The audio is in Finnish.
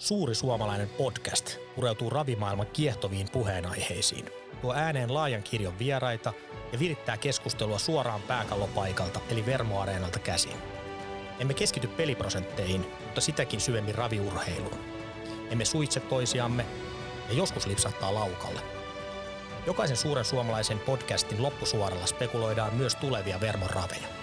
Suuri suomalainen podcast pureutuu ravimaailman kiehtoviin puheenaiheisiin, tuo ääneen laajan kirjon vieraita ja virittää keskustelua suoraan pääkallopaikalta eli Vermoareenalta käsin. Emme keskity peliprosentteihin, mutta sitäkin syvemmin raviurheiluun. Emme suitse toisiamme ja joskus lipsahtaa laukalle. Jokaisen suuren suomalaisen podcastin loppusuoralla spekuloidaan myös tulevia Vermon raveja.